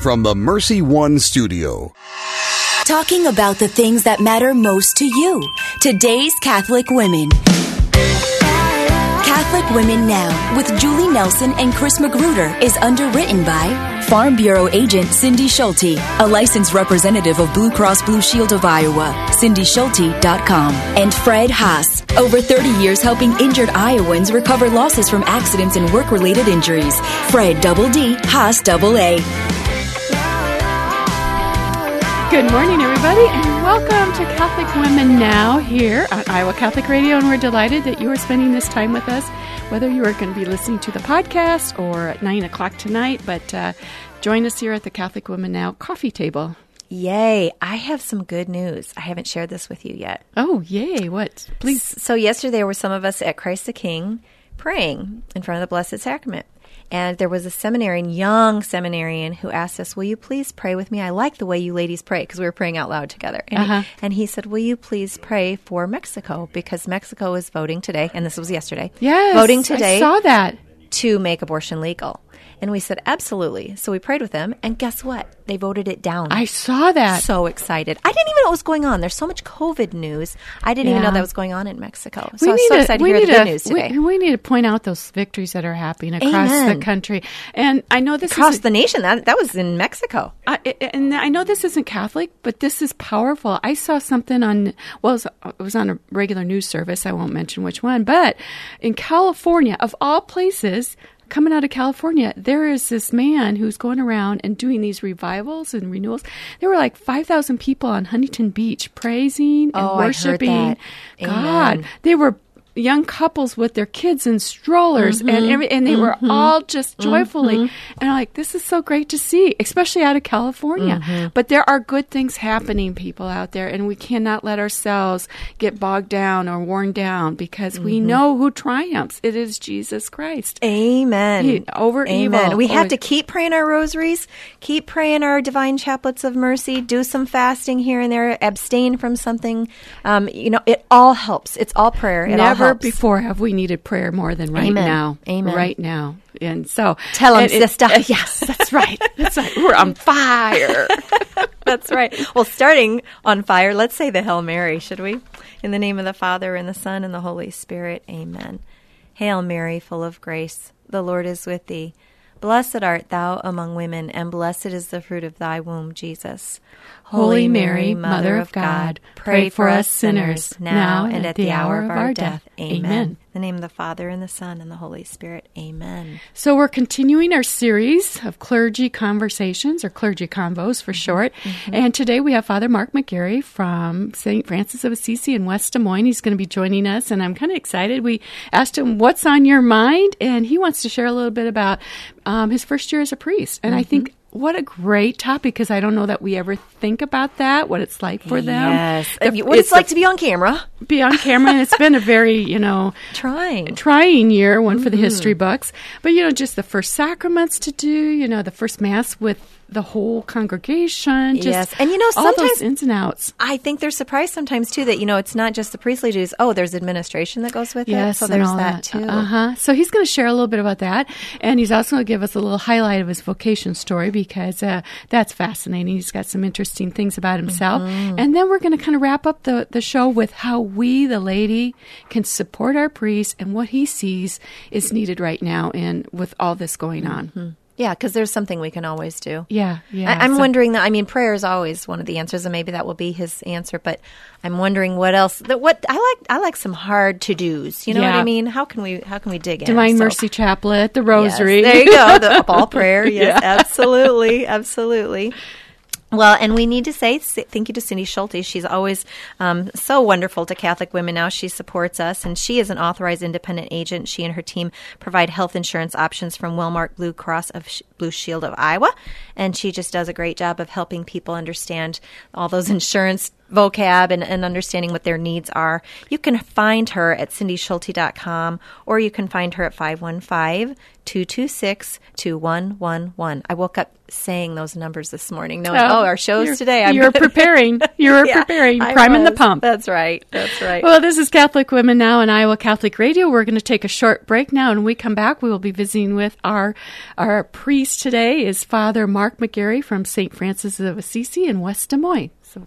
from the Mercy One studio. Talking about the things that matter most to you. Today's Catholic Women. Catholic Women Now with Julie Nelson and Chris Magruder is underwritten by Farm Bureau agent Cindy Schulte, a licensed representative of Blue Cross Blue Shield of Iowa, cindyschulte.com, and Fred Haas, over 30 years helping injured Iowans recover losses from accidents and work-related injuries. Fred Double D, Haas Double A. Good morning, everybody, and welcome to Catholic Women Now here on Iowa Catholic Radio. And we're delighted that you are spending this time with us, whether you are going to be listening to the podcast or at 9 o'clock tonight. But uh, join us here at the Catholic Women Now coffee table. Yay. I have some good news. I haven't shared this with you yet. Oh, yay. What? Please. So, yesterday there were some of us at Christ the King praying in front of the Blessed Sacrament. And there was a seminarian, young seminarian, who asked us, Will you please pray with me? I like the way you ladies pray because we were praying out loud together. And, Uh-huh. he, and he said, Will you please pray for Mexico? Because Mexico is voting today, and this was yesterday. Yes. Voting today. I saw that. to make abortion legal. And we said, Absolutely. So we prayed with them, and guess what? They voted it down. I saw that. so excited. I didn't even know what was going on. There's so much COVID news. I didn't even know that was going on in Mexico. So I was so excited to we hear the need good to- news today. We, need to point out those victories that are happening across Amen. the country. And I know this Across the nation. That that was in Mexico. I, and I know this isn't Catholic, but this is powerful. I saw something on, well, it was, it was on a regular news service. I won't mention which one, but in California, of all places, coming out of California, there is this man who's going around and doing these revivals and renewals. There were like 5,000 people on Huntington Beach praising and Oh, worshiping. God. They were young couples with their kids in strollers Mm-hmm. and every, and they were all just joyfully and I'm like this is so great to see especially out of California Mm-hmm. but there are good things happening people out there and we cannot let ourselves get bogged down or worn down because we Mm-hmm. know who triumphs it is Jesus Christ Amen. He- over Amen. evil. We have to keep praying our rosaries, keep praying our divine chaplets of mercy, do some fasting here and there, abstain from something. Um, you know, it all helps. It's all prayer. It all Never helps. before have we needed prayer more than right Amen. now. Amen. Right now. And so Tell 'em, and it- sister. uh, yes, that's right. That's right. We're on fire. That's right. Well, starting on fire, let's say the Hail Mary, should we? In the name of the Father, and the Son, and the Holy Spirit. Amen. Hail Mary, full of grace, the Lord is with thee. Blessed art thou among women, and blessed is the fruit of thy womb, Jesus. Holy Mary, Mother of God, pray for us sinners, now and at the hour of our death. Amen. In the name of the Father, and the Son, and the Holy Spirit. Amen. So we're continuing our series of clergy conversations or clergy convos for mm-hmm. short. Mm-hmm. And today we have Father Mark McGeary from St. Francis of Assisi in West Des Moines. He's going to be joining us and I'm kind of excited. We asked him what's on your mind and he wants to share a little bit about um, his first year as a priest. And I mm-hmm. think what a great topic because I don't know that we ever think about that, what it's like for them. Yes. The- what it's, the- like to be on camera. be on camera and it's been a very, you know, Trying. trying year, one for the Mm-hmm. history books. But you know, just the first sacraments to do, you know, the first mass with the whole congregation. Just Yes. And, you know, all those sometimes- ins and outs. I think they're surprised sometimes too that you know it's not just the priestly duties. Oh, there's administration that goes with it. So and there's all that, too. Uh huh. So he's going to share a little bit about that, and he's also going to give us a little highlight of his vocation story because uh, that's fascinating. He's got some interesting things about himself, Mm-hmm. and then we're going to kind of wrap up the the show with how we, the lady, can support our priest and what he sees is needed right now, and with all this going on. Yeah, because there's something we can always do. Yeah, yeah. I, I'm So- wondering that. I mean, prayer is always one of the answers, and maybe that will be his answer. But I'm wondering what else. That what I like. I like some hard to dos. You know what I mean? How can we? How can we dig in? Divine So- Mercy Chaplet, the Yes, Rosary. there you go. The ball prayer. Yes, absolutely, absolutely. Well, and we need to say thank you to Cindy Schulte. She's always um, so wonderful to Catholic women now. She supports us, and she is an authorized independent agent. She and her team provide health insurance options from Wellmark Blue Cross of Blue Shield of Iowa. And she just does a great job of helping people understand all those insurance vocab and, and understanding what their needs are. You can find her at cindyschulte.com or you can find her at 515 226 2111. I woke up saying those numbers this morning, knowing, oh, oh our show's today. I'm You're preparing. You're Yeah, preparing. Priming the pump. That's right. That's right. Well, this is Catholic Women Now on Iowa Catholic Radio. We're going to take a short break now, and when we come back, we will be visiting with our our priest priest today is Father Mark McGeary from St. Francis of Assisi in West Des Moines. So.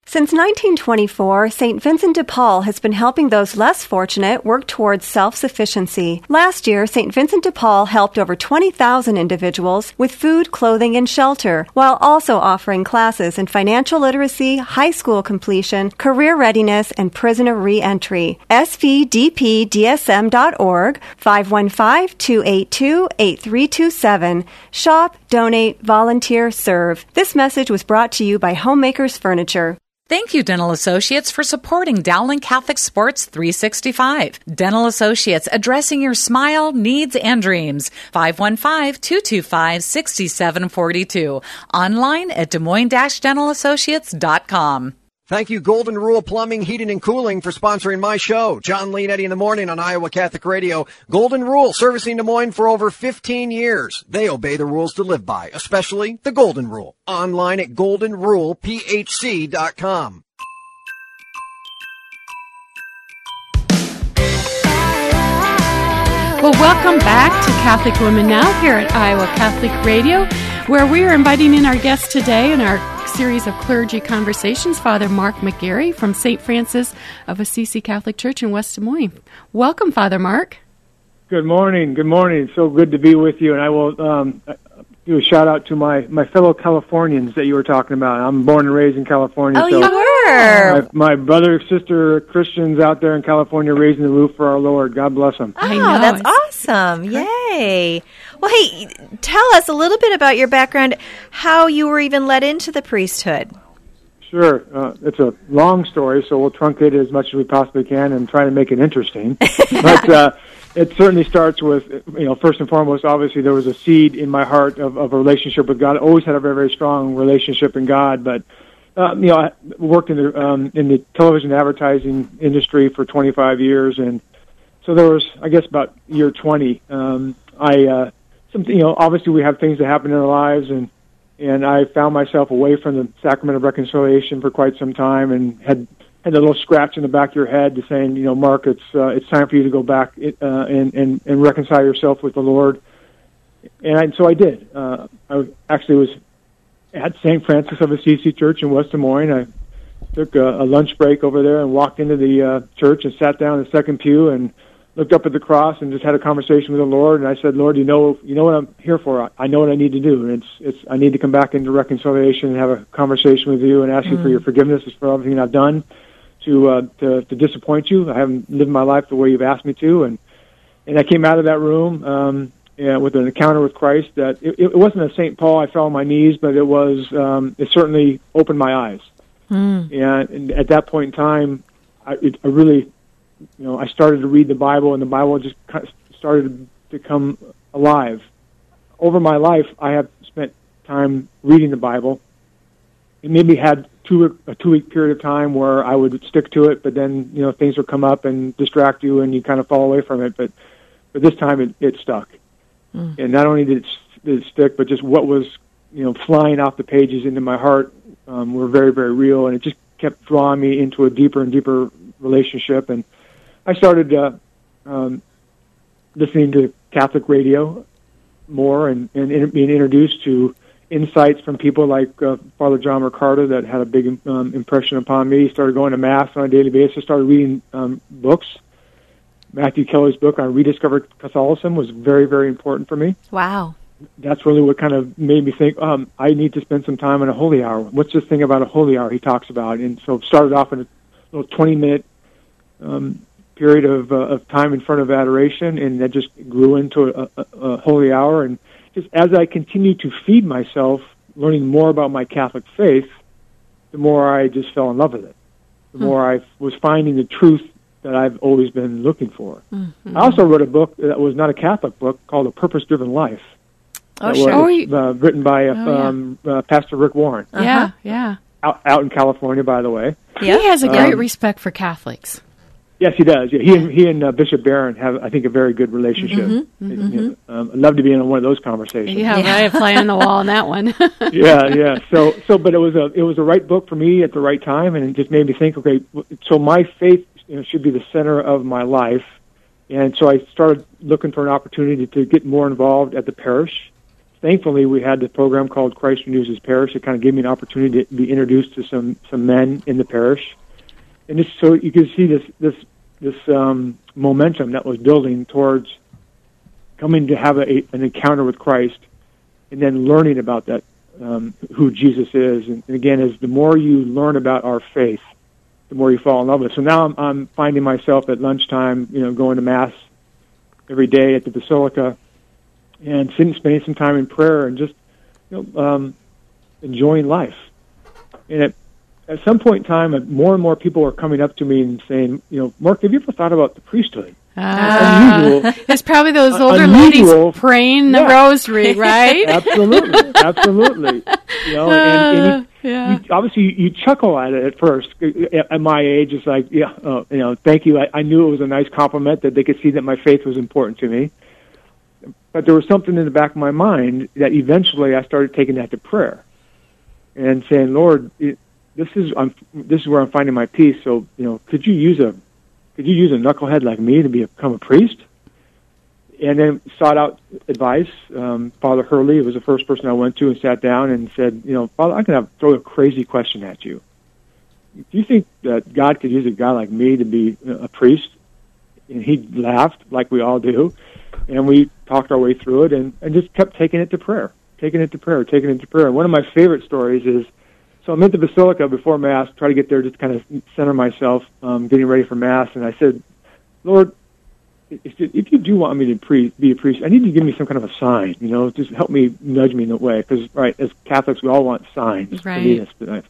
Since 1924, St. Vincent de Paul has been helping those less fortunate work towards self sufficiency. Last year, St. Vincent de Paul helped over 20,000 individuals with food, clothing, and shelter, while also offering classes in financial literacy, high school completion, career readiness, and prisoner reentry. SVDPDSM.org, 515 282 8327. Shop, donate, volunteer, serve. This message was brought to you by Homemakers Furniture. Thank you, Dental Associates, for supporting Dowling Catholic Sports 365. Dental Associates addressing your smile, needs, and dreams. 515-225-6742. Online at Des Moines-DentalAssociates.com. Thank you, Golden Rule Plumbing, Heating, and Cooling, for sponsoring my show. John Lee and Eddie in the morning on Iowa Catholic Radio. Golden Rule, servicing Des Moines for over 15 years. They obey the rules to live by, especially the Golden Rule. Online at goldenrulephc.com. Well, welcome back to Catholic Women Now here at Iowa Catholic Radio, where we are inviting in our guest today and our series of clergy conversations, Father Mark McGeary from St. Francis of Assisi Catholic Church in West Des Moines. Welcome, Father Mark. Good morning. Good morning. So good to be with you. And I will um, do a shout out to my, my fellow Californians that you were talking about. I'm born and raised in California. Oh, so you were? My, my brother, sister, Christians out there in California raising the roof for our Lord. God bless them. Oh, I know. that's awesome. Yay. Well, hey, tell us a little bit about your background, how you were even led into the priesthood. Sure. Uh, it's a long story, so we'll truncate it as much as we possibly can and try to make it interesting. but uh, it certainly starts with, you know, first and foremost, obviously there was a seed in my heart of, of a relationship with God. I always had a very, very strong relationship in God, but uh, you know, I worked in the um, in the television advertising industry for 25 years, and so there was, I guess, about year 20. Um, I, uh, some, you know, obviously we have things that happen in our lives, and and I found myself away from the sacrament of reconciliation for quite some time, and had had a little scratch in the back of your head to saying, you know, Mark, it's uh, it's time for you to go back uh, and, and and reconcile yourself with the Lord. And I, so I did. Uh, I actually was at St. Francis of Assisi Church in West Des Moines. I took a, a lunch break over there and walked into the uh, church and sat down in the second pew and looked up at the cross and just had a conversation with the Lord. And I said, Lord, you know, you know what I'm here for. I, I know what I need to do. And it's, it's, I need to come back into reconciliation and have a conversation with you and ask you for your forgiveness for everything I've done to, uh, to, to disappoint you. I haven't lived my life the way you've asked me to. And, and I came out of that room, um, yeah, with an encounter with Christ that it, it wasn't a St. Paul, I fell on my knees, but it was, um, it certainly opened my eyes. And, and at that point in time, I, it, I really, you know, I started to read the Bible, and the Bible just started to come alive. Over my life, I have spent time reading the Bible. It maybe had two a two week period of time where I would stick to it, but then you know things would come up and distract you, and you kind of fall away from it. But but this time it, it stuck, and not only did it, did it stick, but just what was you know flying off the pages into my heart um, were very very real, and it just kept drawing me into a deeper and deeper relationship. And I started uh, um, listening to Catholic radio more and, and in, being introduced to insights from people like uh, Father John Riccardo that had a big um, impression upon me. Started going to Mass on a daily basis. Started reading um, books. Matthew Kelly's book on rediscovered Catholicism was very, very important for me. Wow. that's really what kind of made me think um, I need to spend some time in a holy hour. What's this thing about a holy hour he talks about? And so started off in a little 20 minute um, period of, uh, of time in front of adoration, and that just grew into a, a, a holy hour. And just as I continued to feed myself, learning more about my Catholic faith, the more I just fell in love with it. The Hmm. more I was finding the truth that I've always been looking for. Mhm. I also wrote a book that was not a Catholic book called A Purpose Driven Life. Oh, that sure. was, Oh, uh, written by uh, Oh, yeah. um, uh, Pastor Rick Warren. Yeah, yeah. Out, out in California, by the way. Yeah. He has a great Um, respect for Catholics. Yes, he does. Yeah, he and he and uh, Bishop Barron have, I think, a very good relationship. Mhm, You mhm. know, um, I'd love to be in one of those conversations. Yeah, right. Fly on the wall on that one. yeah, yeah. So, so, but it was a it was the right book for me at the right time, and it just made me think. Okay, so my faith you know, should be the center of my life, and so I started looking for an opportunity to get more involved at the parish. Thankfully, we had the program called Christ Renews His Parish. It kind of gave me an opportunity to be introduced to some some men in the parish, and just so you could see this this this um, momentum that was building towards coming to have a, an encounter with Christ, and then learning about that um, who Jesus is. And, and again, as the more you learn about our faith, the more you fall in love with. it. So now I'm, I'm finding myself at lunchtime, you know, going to mass every day at the basilica, and sitting, spending some time in prayer, and just you know, um, enjoying life. And at, at some point in time, uh, more and more people are coming up to me and saying, you know, Mark, have you ever thought about the priesthood? Ah, unusual. it's probably those older unusual. ladies praying the Yeah. rosary, right? absolutely, absolutely. You know, and, and you, yeah. you, obviously you, you chuckle at it at first. At at my age, it's like, yeah, uh, you know, thank you. I, I knew it was a nice compliment that they could see that my faith was important to me. But there was something in the back of my mind that eventually I started taking that to prayer and saying, Lord, it, this is I'm, this is where I'm finding my peace. So, you know, could you use a could you use a knucklehead like me to become a priest? And then sought out advice. Um, Father Hurley was the first person I went to and sat down and said, you know, Father, I'm going to throw a crazy question at you. Do you think that God could use a guy like me to be a priest? And he laughed, like we all do, and we talked our way through it, and, and just kept taking it to prayer, taking it to prayer, taking it to prayer. One of my favorite stories is so I'm at the basilica before mass, try to get there, just kind of center myself, um, getting ready for mass, and I said, Lord, if you, if you do want me to pre- be a priest, I need you to give me some kind of a sign. You know, just help me nudge me in that way. Because right, as Catholics, we all want signs Right. to lead us.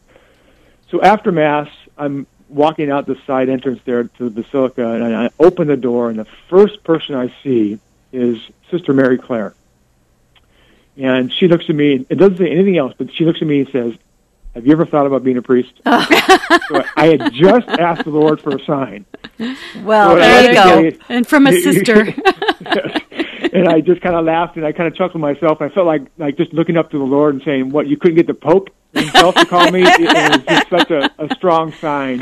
So after mass, I'm walking out the side entrance there to the basilica, and I open the door, and the first person I see is Sister Mary Claire. And she looks at me. It doesn't say anything else, but she looks at me and says, "Have you ever thought about being a priest?" so I- had just asked the Lord for a sign. Well, So there you go. And from a sister. and I just kind of laughed and I kind of chuckled myself. I felt like like just looking up to the Lord and saying, "What? You couldn't get the Pope himself to call me?" It, it was just such a, a strong sign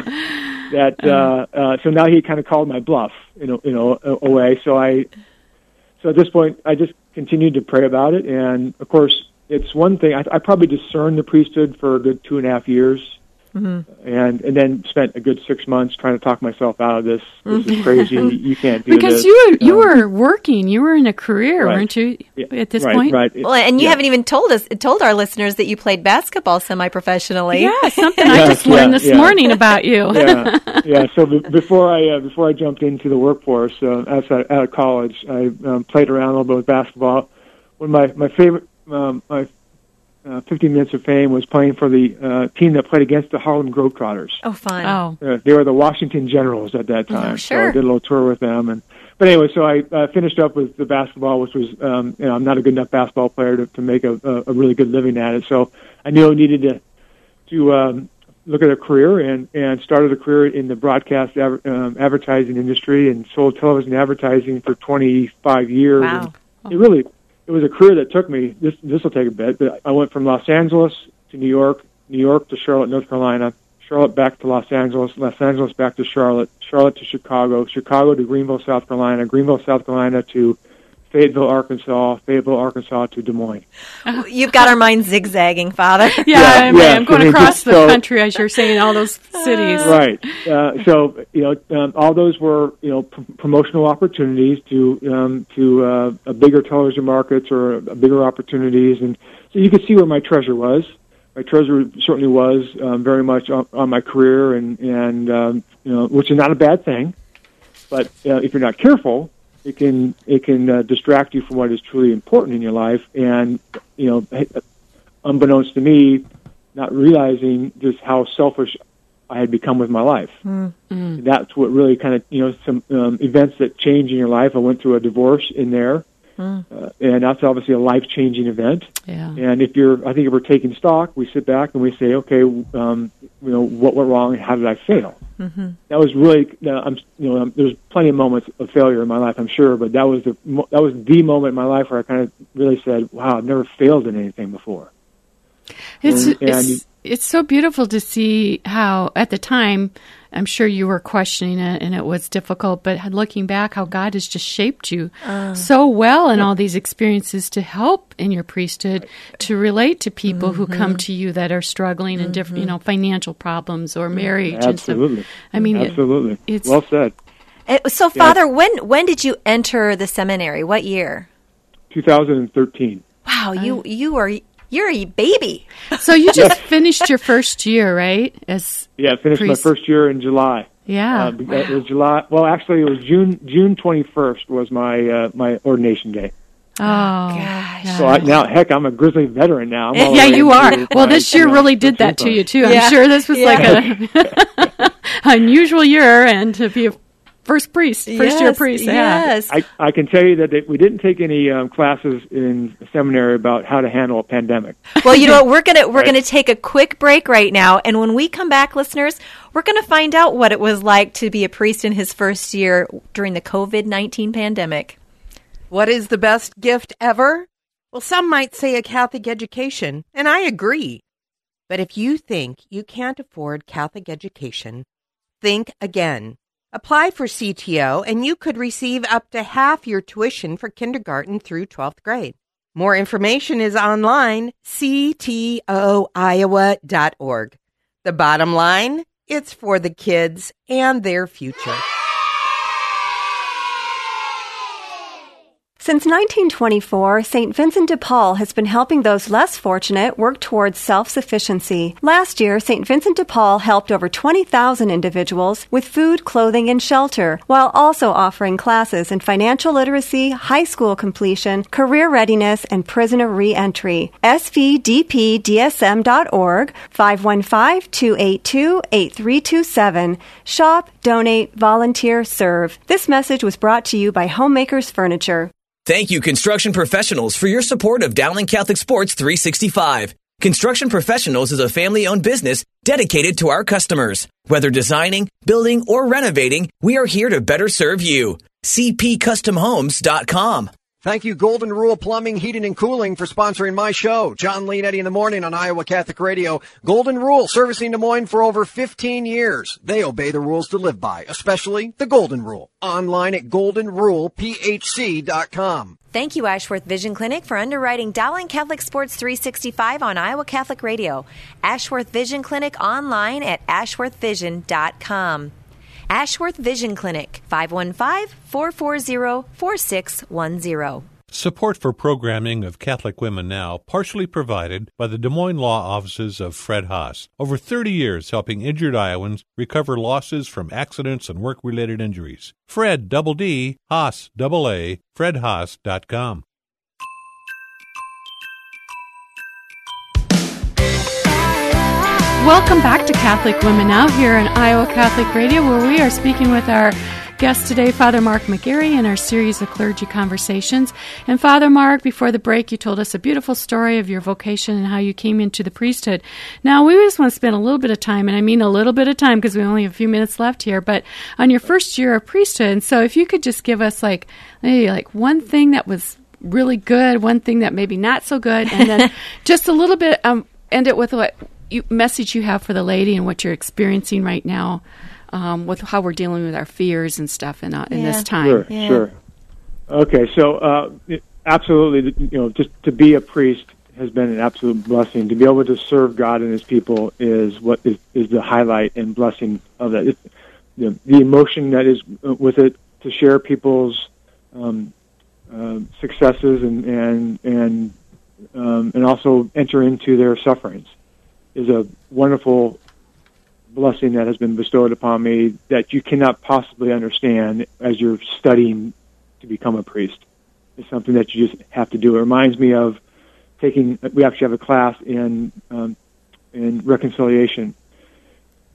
that. Uh, uh, so now he kind of called my bluff, you know, you know, away. So I, so at this point, I just continued to pray about it, and of course, it's one thing. I, I probably discerned the priesthood for a good two and a half years. Mm-hmm. And and then spent a good six months trying to talk myself out of this. This is crazy. You can't do because this. you were you Um, were working, you were in a career, Right. weren't you? Yeah, At this right, point, right. Well, and you Yeah. haven't even told us told our listeners that you played basketball semi-professionally. Yeah, something I Yes, just learned this yeah. morning about you. yeah, yeah. So be- before I uh, before I jumped into the workforce uh, outside out of college, I um, played around a little bit with basketball. One of my my favorite um, my uh, 15 minutes of fame was playing for the uh, team that played against the Harlem Globetrotters. Oh, fun. Oh, Uh, they were the Washington Generals at that time. So sure. I did a little tour with them, and but anyway, so I uh, finished up with the basketball, which was um, you know I'm not a good enough basketball player to, to make a, a, a really good living at it. So I knew I needed to to um, look at a career and and started a career in the broadcast adver- um, advertising industry and sold television advertising for 25 years. Wow. And it really it was a career that took me. This this will take a bit, but I went from Los Angeles to New York, New York to Charlotte, North Carolina, Charlotte back to Los Angeles, Los Angeles back to Charlotte, Charlotte to Chicago, Chicago to Greenville, South Carolina, Greenville, South Carolina to Fayetteville, Arkansas, Fayetteville, Arkansas to Des Moines. You've got our mind zigzagging, Father. Yeah, Yeah, I'm, yeah. I'm going I mean, across the so- country as you're saying all those cities. Right. Uh, so you know, um, all those were you know pr- promotional opportunities to um, to uh, a bigger television markets or a bigger opportunities, and so you could see where my treasure was. My treasure certainly was um, very much on, on my career, and and um, you know, which is not a bad thing. But uh, if you're not careful, it can it can uh, distract you from what is truly important in your life, and you know, unbeknownst to me, not realizing just how selfish I had become with my life. Mm. That's what really kind of you know some um, events that change in your life. I went through a divorce in there, uh, and that's obviously a life changing event. Yeah. And if you're, I think if we're taking stock, we sit back and we say, okay, um, you know, what went wrong and how did I fail? Mm-hmm. That was really, I'm, you know, there's plenty of moments of failure in my life, I'm sure, but that was the that was the moment in my life where I kind of really said, wow, I've never failed in anything before. It's, And- and- it's it's so beautiful to see how at the time I'm sure you were questioning it and it was difficult, but looking back, how God has just shaped you ah. so well in all these experiences to help in your priesthood to relate to people who come mm-hmm. to you that are struggling in different, you mm-hmm. know, financial problems or marriage and Absolutely. stuff. I mean, it- Absolutely. it's well said. Uh, So, Father, when when did you enter the seminary? What year? 2013. Wow, you you are you're a baby. so you just finished your first year, right? As Yeah, I finished Priest. my first year in July. yeah. Uh, it was July. Well, actually, it was June. June twenty first was my uh, my ordination day. oh, gosh. So I, now, heck, I'm a grizzly veteran now. I'm yeah, you are. Well, my- this year you know, really did that to you too. Yeah. I'm sure this was Yeah. like a unusual year, and to be a first priest, first year priest. Yeah. Yes. I, I can tell you that they, we didn't take any um, classes in seminary about how to handle a pandemic. Well, you know what? We're gonna we're gonna take a quick break right now, and when we come back, listeners, we're gonna find out what it was like to be a priest in his first year during the COVID nineteen pandemic. What is the best gift ever? Well, some might say a Catholic education, and I agree. But if you think you can't afford Catholic education, think again. Apply for CTO, and you could receive up to half your tuition for kindergarten through 12th grade. More information is online, ctoiowa.org. The bottom line, it's for the kids and their future. Since 1924, St. Vincent de Paul has been helping those less fortunate work towards self sufficiency. Last year, St. Vincent de Paul helped over 20,000 individuals with food, clothing, and shelter, while also offering classes in financial literacy, high school completion, career readiness, and prisoner reentry. SVDPDSM.org, 515 282 8327. Shop, donate, volunteer, serve. This message was brought to you by Homemakers Furniture. Thank you, construction professionals, for your support of Dowling Catholic Sports 365. Construction Professionals is a family owned business dedicated to our customers. Whether designing, building, or renovating, we are here to better serve you. CPCustomHomes.com. Thank you, Golden Rule Plumbing, Heating, and Cooling, for sponsoring my show. John Lee and Eddie in the morning on Iowa Catholic Radio. Golden Rule, servicing Des Moines for over 15 years. They obey the rules to live by, especially the Golden Rule. Online at goldenrulephc.com. Thank you, Ashworth Vision Clinic, for underwriting Dowling Catholic Sports 365 on Iowa Catholic Radio. Ashworth Vision Clinic online at ashworthvision.com. Ashworth Vision Clinic, 515 440 4610. Support for programming of Catholic Women Now partially provided by the Des Moines Law Offices of Fred Haas. Over 30 years helping injured Iowans recover losses from accidents and work related injuries. Fred Double D, Haas Double A, FredHaas.com. Welcome back to Catholic Women Now here on Iowa Catholic Radio, where we are speaking with our guest today, Father Mark McGeary, in our series of clergy conversations. And Father Mark, before the break, you told us a beautiful story of your vocation and how you came into the priesthood. Now, we just want to spend a little bit of time, and I mean a little bit of time because we only have a few minutes left here, but on your first year of priesthood. And so if you could just give us like maybe like one thing that was really good, one thing that maybe not so good, and then just a little bit, um, end it with what you, message you have for the lady and what you're experiencing right now um, with how we're dealing with our fears and stuff in, uh, in this time. Sure, Yeah. sure. Okay, so uh, absolutely, you know, just to be a priest has been an absolute blessing. To be able to serve God and His people is what is, is the highlight and blessing of that. It, the, the emotion that is with it to share people's um, uh, successes and and and um, and also enter into their sufferings is a wonderful blessing that has been bestowed upon me that you cannot possibly understand as you're studying to become a priest. It's something that you just have to do. It reminds me of taking. We actually have a class in um, in reconciliation,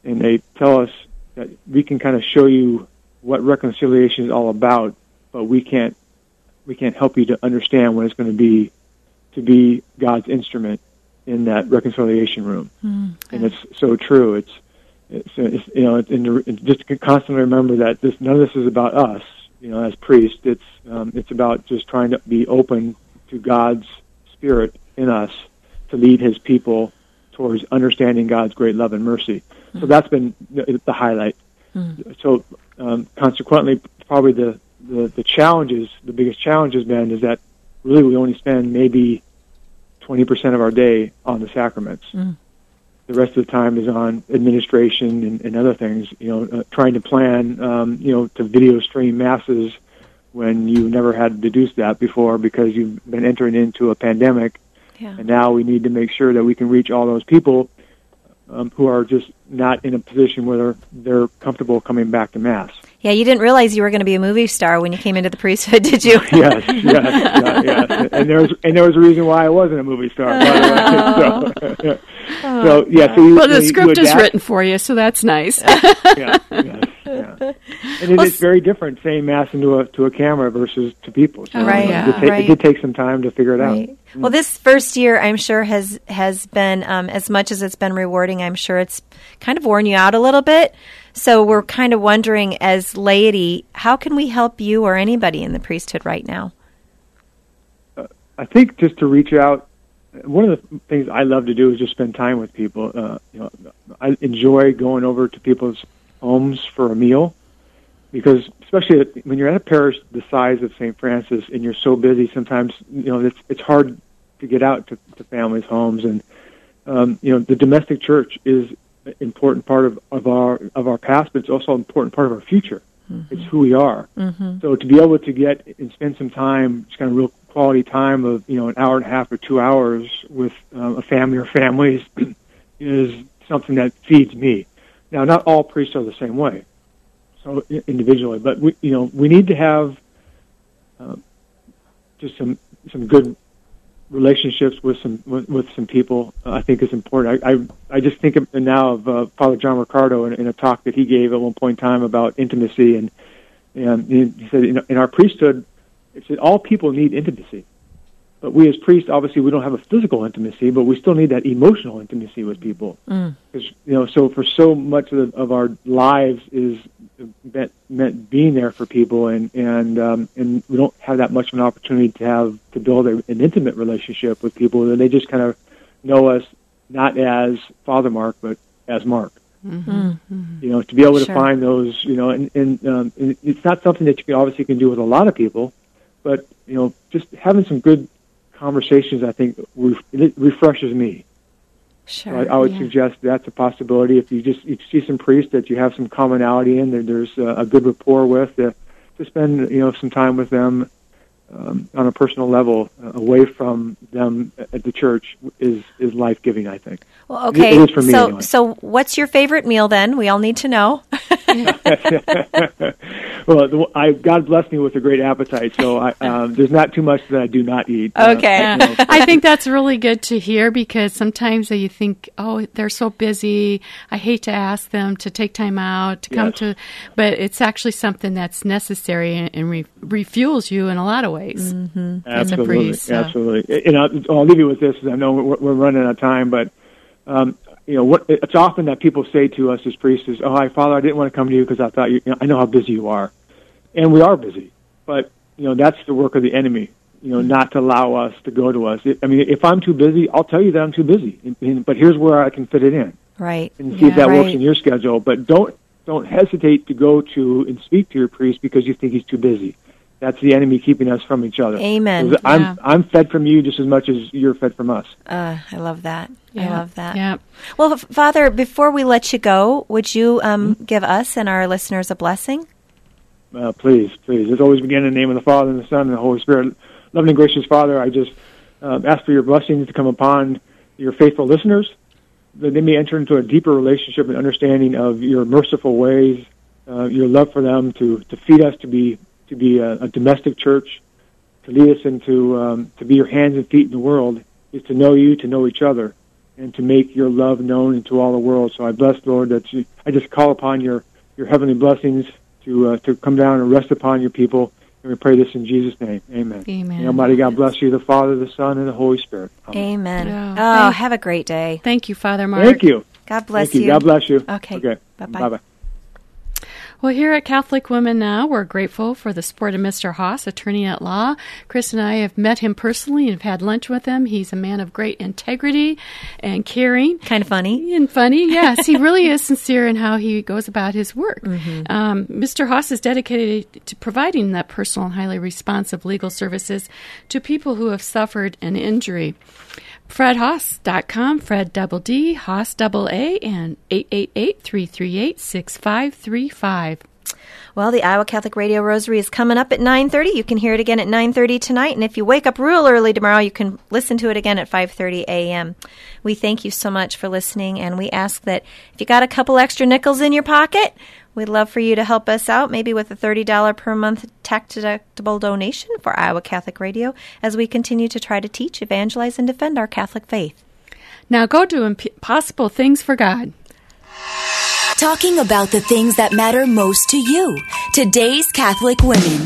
and they tell us that we can kind of show you what reconciliation is all about, but we can't we can't help you to understand what it's going to be to be God's instrument in that reconciliation room. Mm, And it's so true. It's, it's, it's you know, it's, just to constantly remember that this none of this is about us. You know, as priests, it's um, it's about just trying to be open to God's spirit in us to lead His people towards understanding God's great love and mercy. Mm. So that's been the, the highlight. Mm. So um, consequently, probably the, the the challenges, the biggest challenge has been is that really we only spend maybe 20% of our day on the sacraments. Mm. The rest of the time is on administration and, and other things, you know, uh, trying to plan, um, you know, to video stream masses when you never had to deduce that before because you've been entering into a pandemic. Yeah. And now we need to make sure that we can reach all those people um, who are just not in a position where they're, they're comfortable coming back to Mass. Yeah, you didn't realize you were going to be a movie star when you came into the priesthood, did you? yes, yes, yes, yes. And there was and there was a reason why I wasn't a movie star. By the. So, oh. so yeah, so you, well, the you, script you is written for you, so that's nice. yeah, yes, yeah. And it well, is very different saying mass into a to a camera versus to people. So right, it, did take, right. it did take some time to figure it right. out. Well, this first year, I'm sure has has been um, as much as it's been rewarding. I'm sure it's kind of worn you out a little bit. So we're kind of wondering, as laity, how can we help you or anybody in the priesthood right now? Uh, I think just to reach out. One of the things I love to do is just spend time with people. Uh, you know, I enjoy going over to people's homes for a meal because especially when you're at a parish the size of St. Francis and you're so busy, sometimes you know it's it's hard to get out to, to families' homes, and um, you know the domestic church is important part of, of our of our past, but it's also an important part of our future. Mm-hmm. It's who we are. Mm-hmm. So to be able to get and spend some time, just kind of real quality time of you know an hour and a half or two hours with uh, a family or families is something that feeds me. Now, not all priests are the same way so individually. But we, you know, we need to have uh, just some some good relationships with some with, with some people. Uh, I think is important. I, I I just think of, now of uh, Father John Riccardo in, in a talk that he gave at one point in time about intimacy, and and he said in, in our priesthood, he said all people need intimacy. But we as priests, obviously, we don't have a physical intimacy, but we still need that emotional intimacy with people. Because mm. you know, so for so much of, the, of our lives is meant, meant being there for people, and and um, and we don't have that much of an opportunity to have to build a, an intimate relationship with people. And they just kind of know us not as Father Mark, but as Mark. Mm-hmm. mm-hmm. You know, to be able sure. to find those, you know, and, and, um, and it's not something that you can obviously can do with a lot of people, but you know, just having some good conversations, I think, it refreshes me. Sure. So I, I, would yeah. suggest that's a possibility. If you just you see some priests that you have some commonality in, there, there's a, a good rapport with, to, to spend you know some time with them um, on a personal level, uh, away from them at the church, is is life giving. I think. Well, okay. It, it is so, anyway. so what's your favorite meal then? We all need to know. well, I, God bless me with a great appetite, so I, um, there's not too much that I do not eat. Uh, okay, uh, you know. I think that's really good to hear because sometimes you think, oh, they're so busy. I hate to ask them to take time out to come yes. to, but it's actually something that's necessary and, and re- refuels you in a lot of ways. Mm-hmm. Absolutely, priest, so. absolutely. And I'll, I'll, leave you with this. I know we're, we're running out of time, but. Um, you know, what, it's often that people say to us as priests is, "Oh, Father, I didn't want to come to you because I thought you, you know, I know how busy you are," and we are busy. But you know, that's the work of the enemy. You know, not to allow us to go to us. It, I mean, if I'm too busy, I'll tell you that I'm too busy. And, and, but here's where I can fit it in. Right. And see yeah, if that right. works in your schedule. But don't don't hesitate to go to and speak to your priest because you think he's too busy. That's the enemy keeping us from each other. Amen. 'Cause I'm I'm fed from you just as much as you're fed from us. Uh, I love that. I love that. Yeah. Well, Father, before we let you go, would you um, give us and our listeners a blessing? Uh, please, please. Let's always begin in the name of the Father and the Son and the Holy Spirit. Loving and gracious Father, I just uh, ask for your blessings to come upon your faithful listeners, that they may enter into a deeper relationship and understanding of your merciful ways, uh, your love for them, to, to feed us, to be to be a, a domestic church, to lead us into um, to be your hands and feet in the world, is to know you, to know each other, and to make your love known into all the world. So I bless, Lord, that you, I just call upon your your heavenly blessings to uh, to come down and rest upon your people. And we pray this in Jesus' name. Amen. Amen. May Almighty God bless you, the Father, the Son, and the Holy Spirit. Amen. Yeah. Oh, Thank- have a great day. Thank you, Father Mark. Thank you. God bless Thank you. God bless you. Okay. Okay. Bye-bye. Bye-bye. Well, here at Catholic Women Now, we're grateful for the support of Mr. Haas, attorney at law. Chris and I have met him personally and have had lunch with him. He's a man of great integrity and caring. Kind of funny. And funny, yes. he really is sincere in how he goes about his work. Um, Mr. Haas is dedicated to providing that personal and highly responsive legal services to people who have suffered an injury. FredHaas.com, Fred double D, Haas double A, and 888 338 6535. Well, the Iowa Catholic Radio Rosary is coming up at 9:30. You can hear it again at 9:30 tonight, and if you wake up real early tomorrow, you can listen to it again at 5:30 a.m. We thank you so much for listening, and we ask that if you got a couple extra nickels in your pocket, we'd love for you to help us out, maybe with a $30 per month tax-deductible donation for Iowa Catholic Radio as we continue to try to teach, evangelize, and defend our Catholic faith. Now go do impossible things for God. Talking about the things that matter most to you. Today's Catholic Women.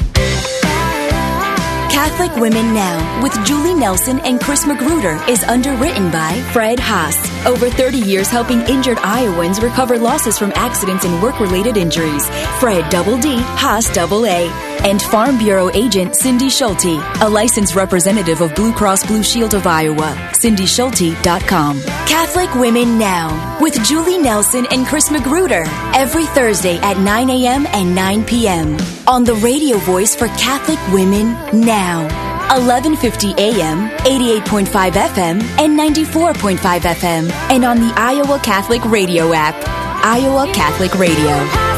Catholic Women Now with Julie Nelson and Chris Magruder is underwritten by Fred Haas. Over 30 years helping injured Iowans recover losses from accidents and work related injuries. Fred Double D, Haas Double A. And Farm Bureau agent Cindy Schulte, a licensed representative of Blue Cross Blue Shield of Iowa. CindySchulte.com. Catholic Women Now with Julie Nelson and Chris Magruder every Thursday at 9 a.m. and 9 p.m. on the radio voice for Catholic Women Now. 1150 AM, 88.5 FM, and 94.5 FM, and on the Iowa Catholic Radio app. Iowa Catholic Radio.